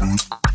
Boots.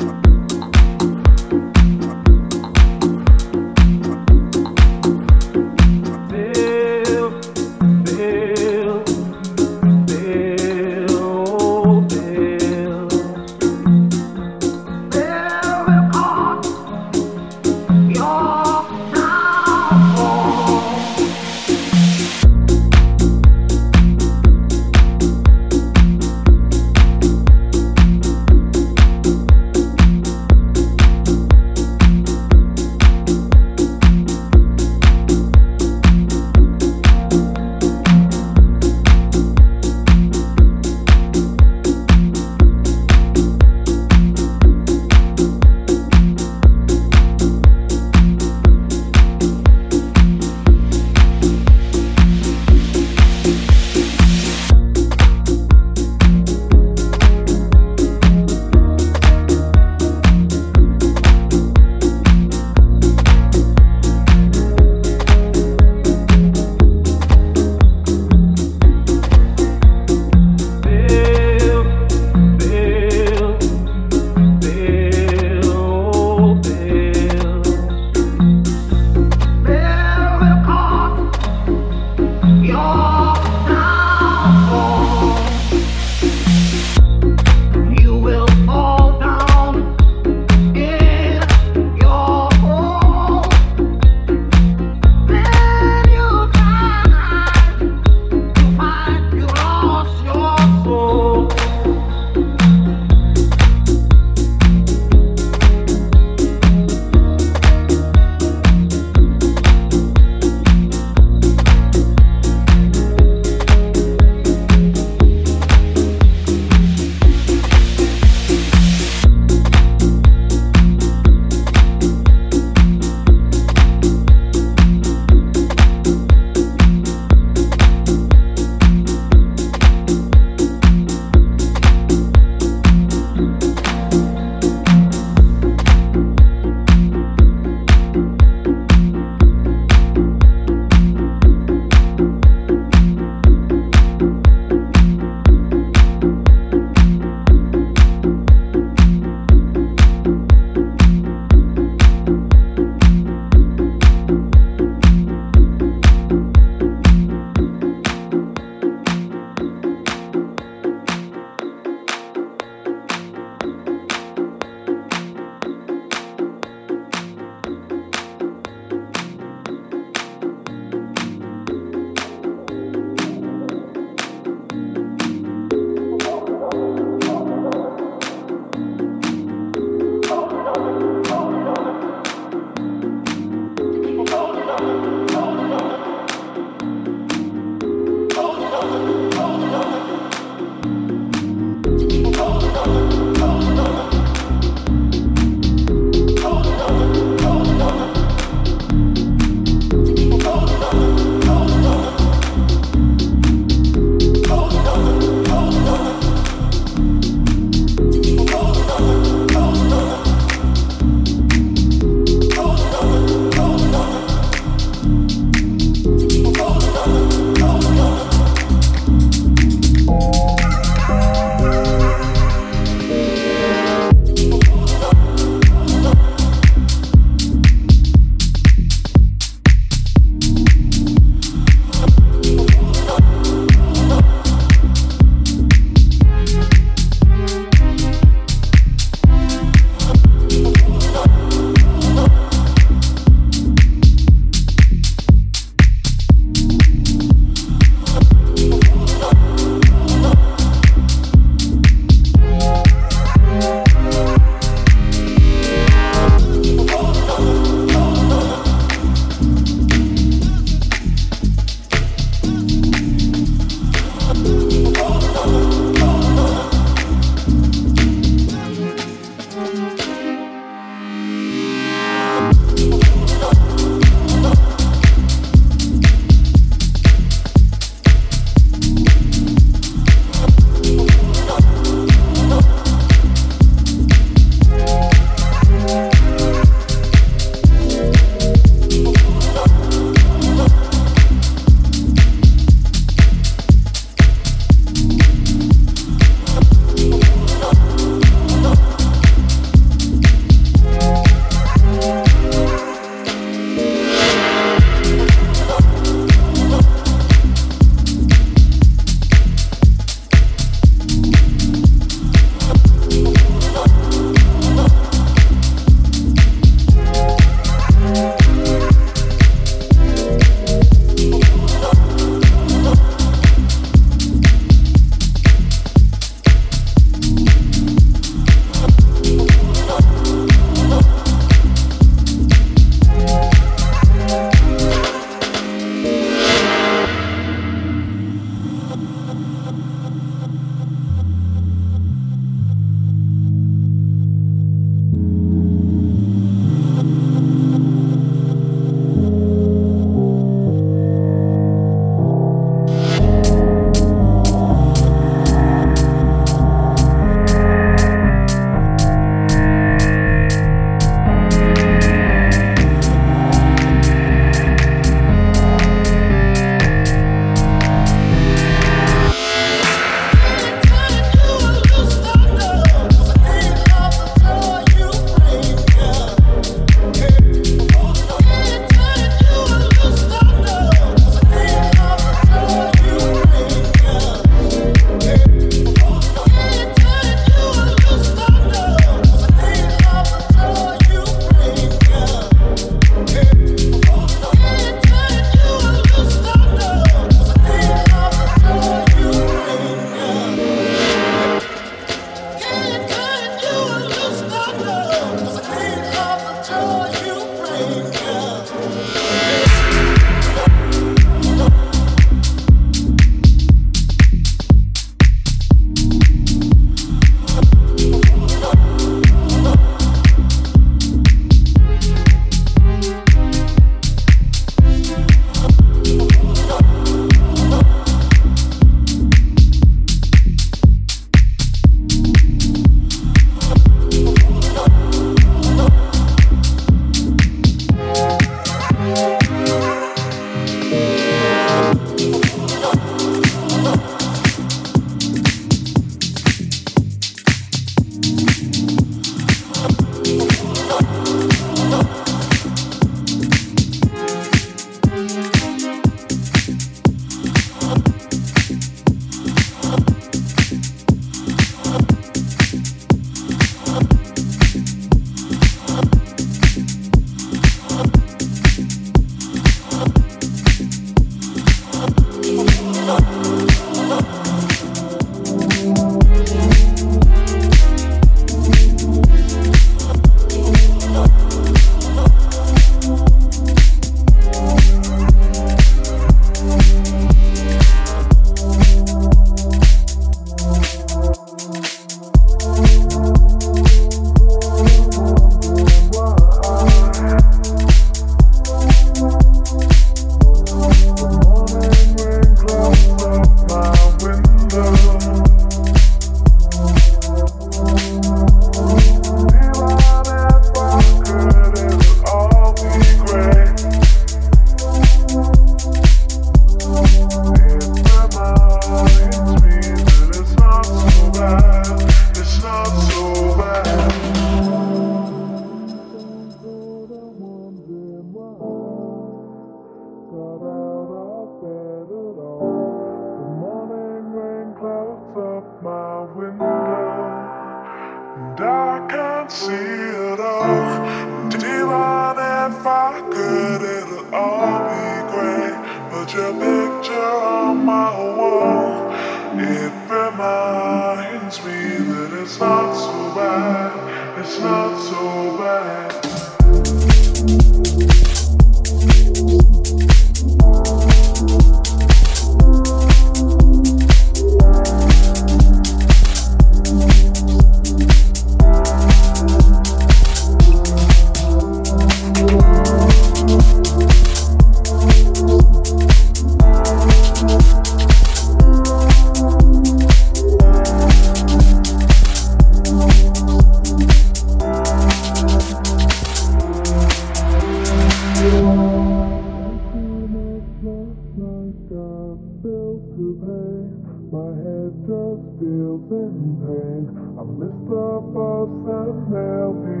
Just feels in pain. I missed the bus and they'll be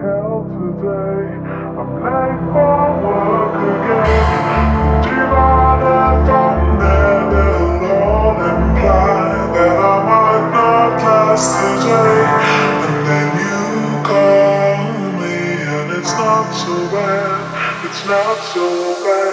hell today. I'm late for work again. If I'm there, they'll all imply that I might not last the day. And then you call me, and it's not so bad. It's not so bad.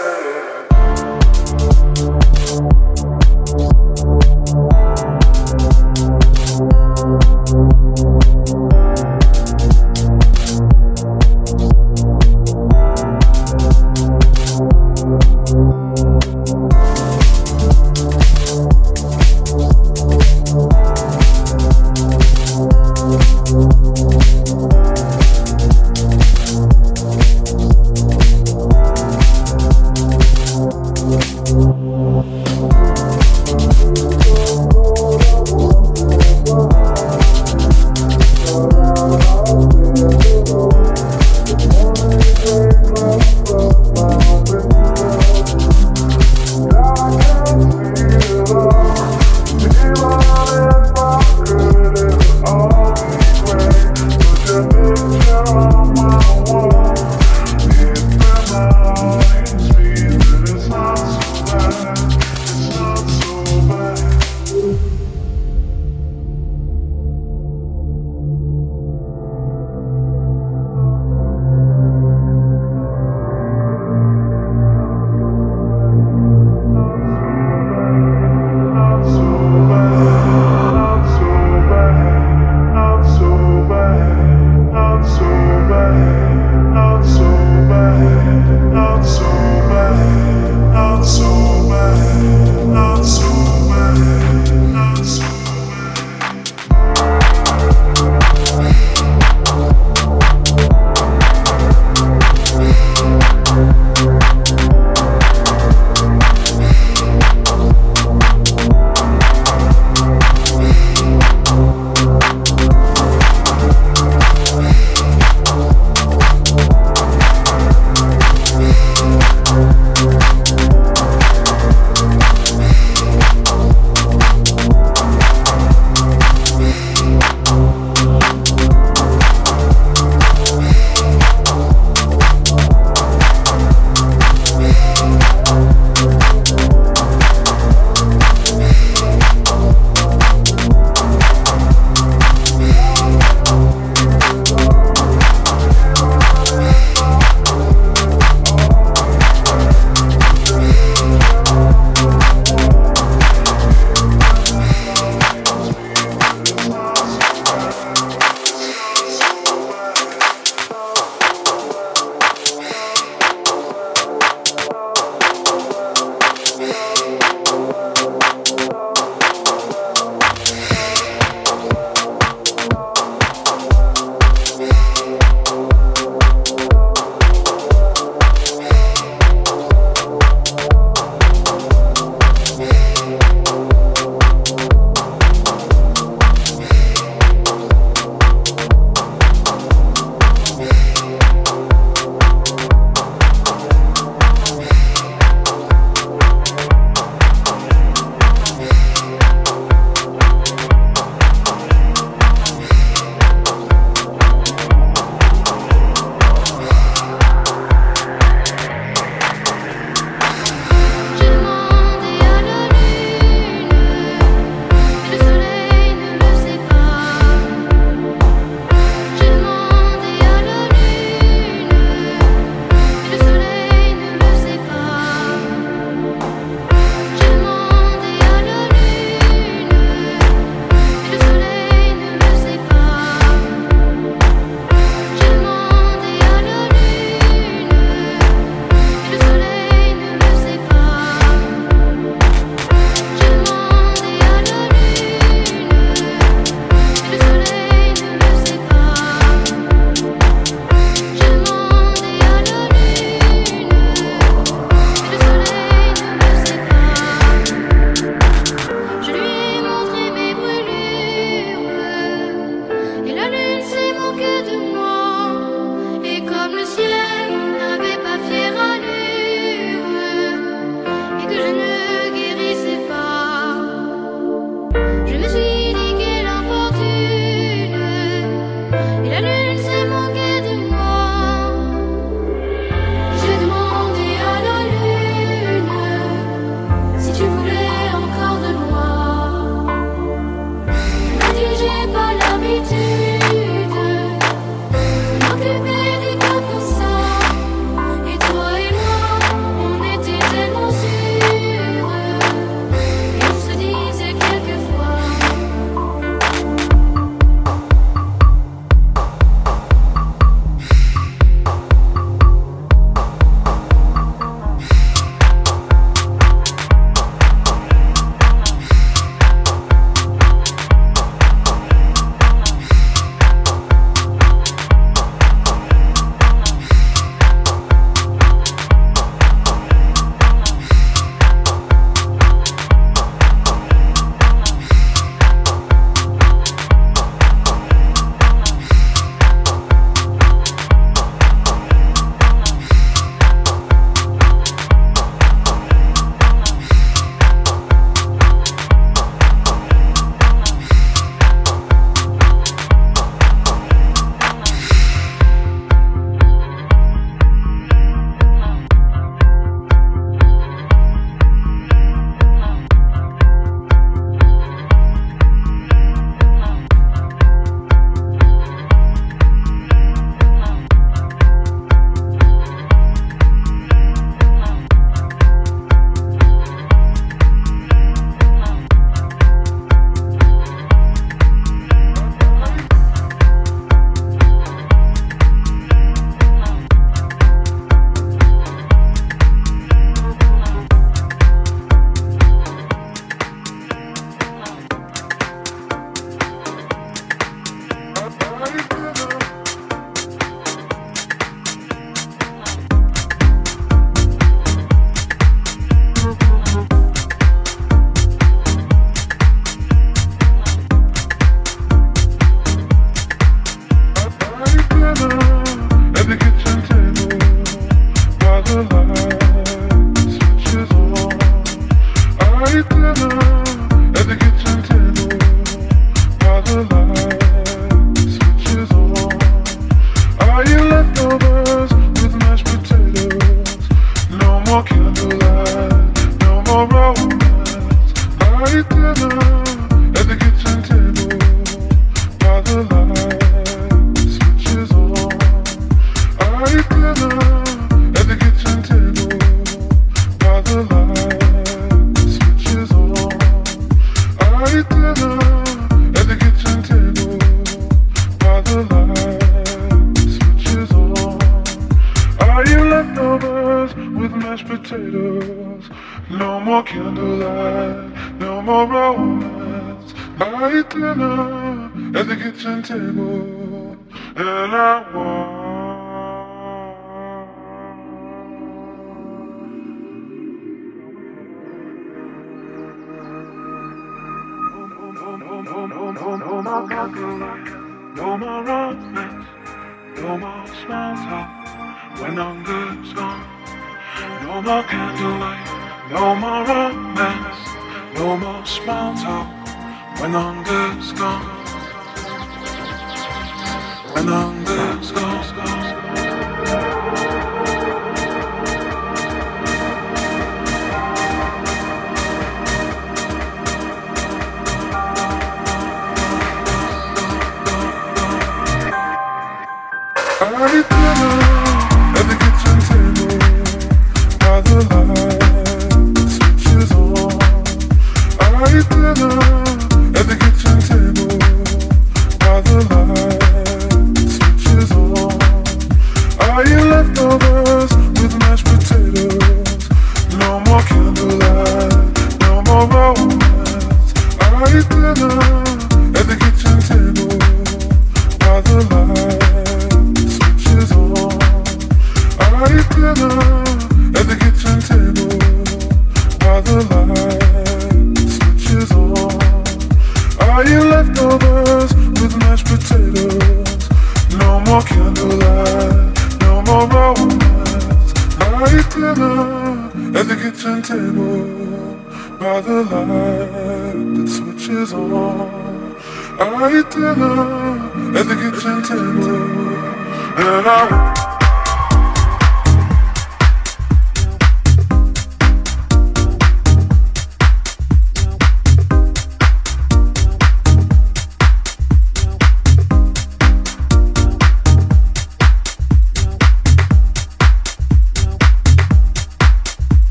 I did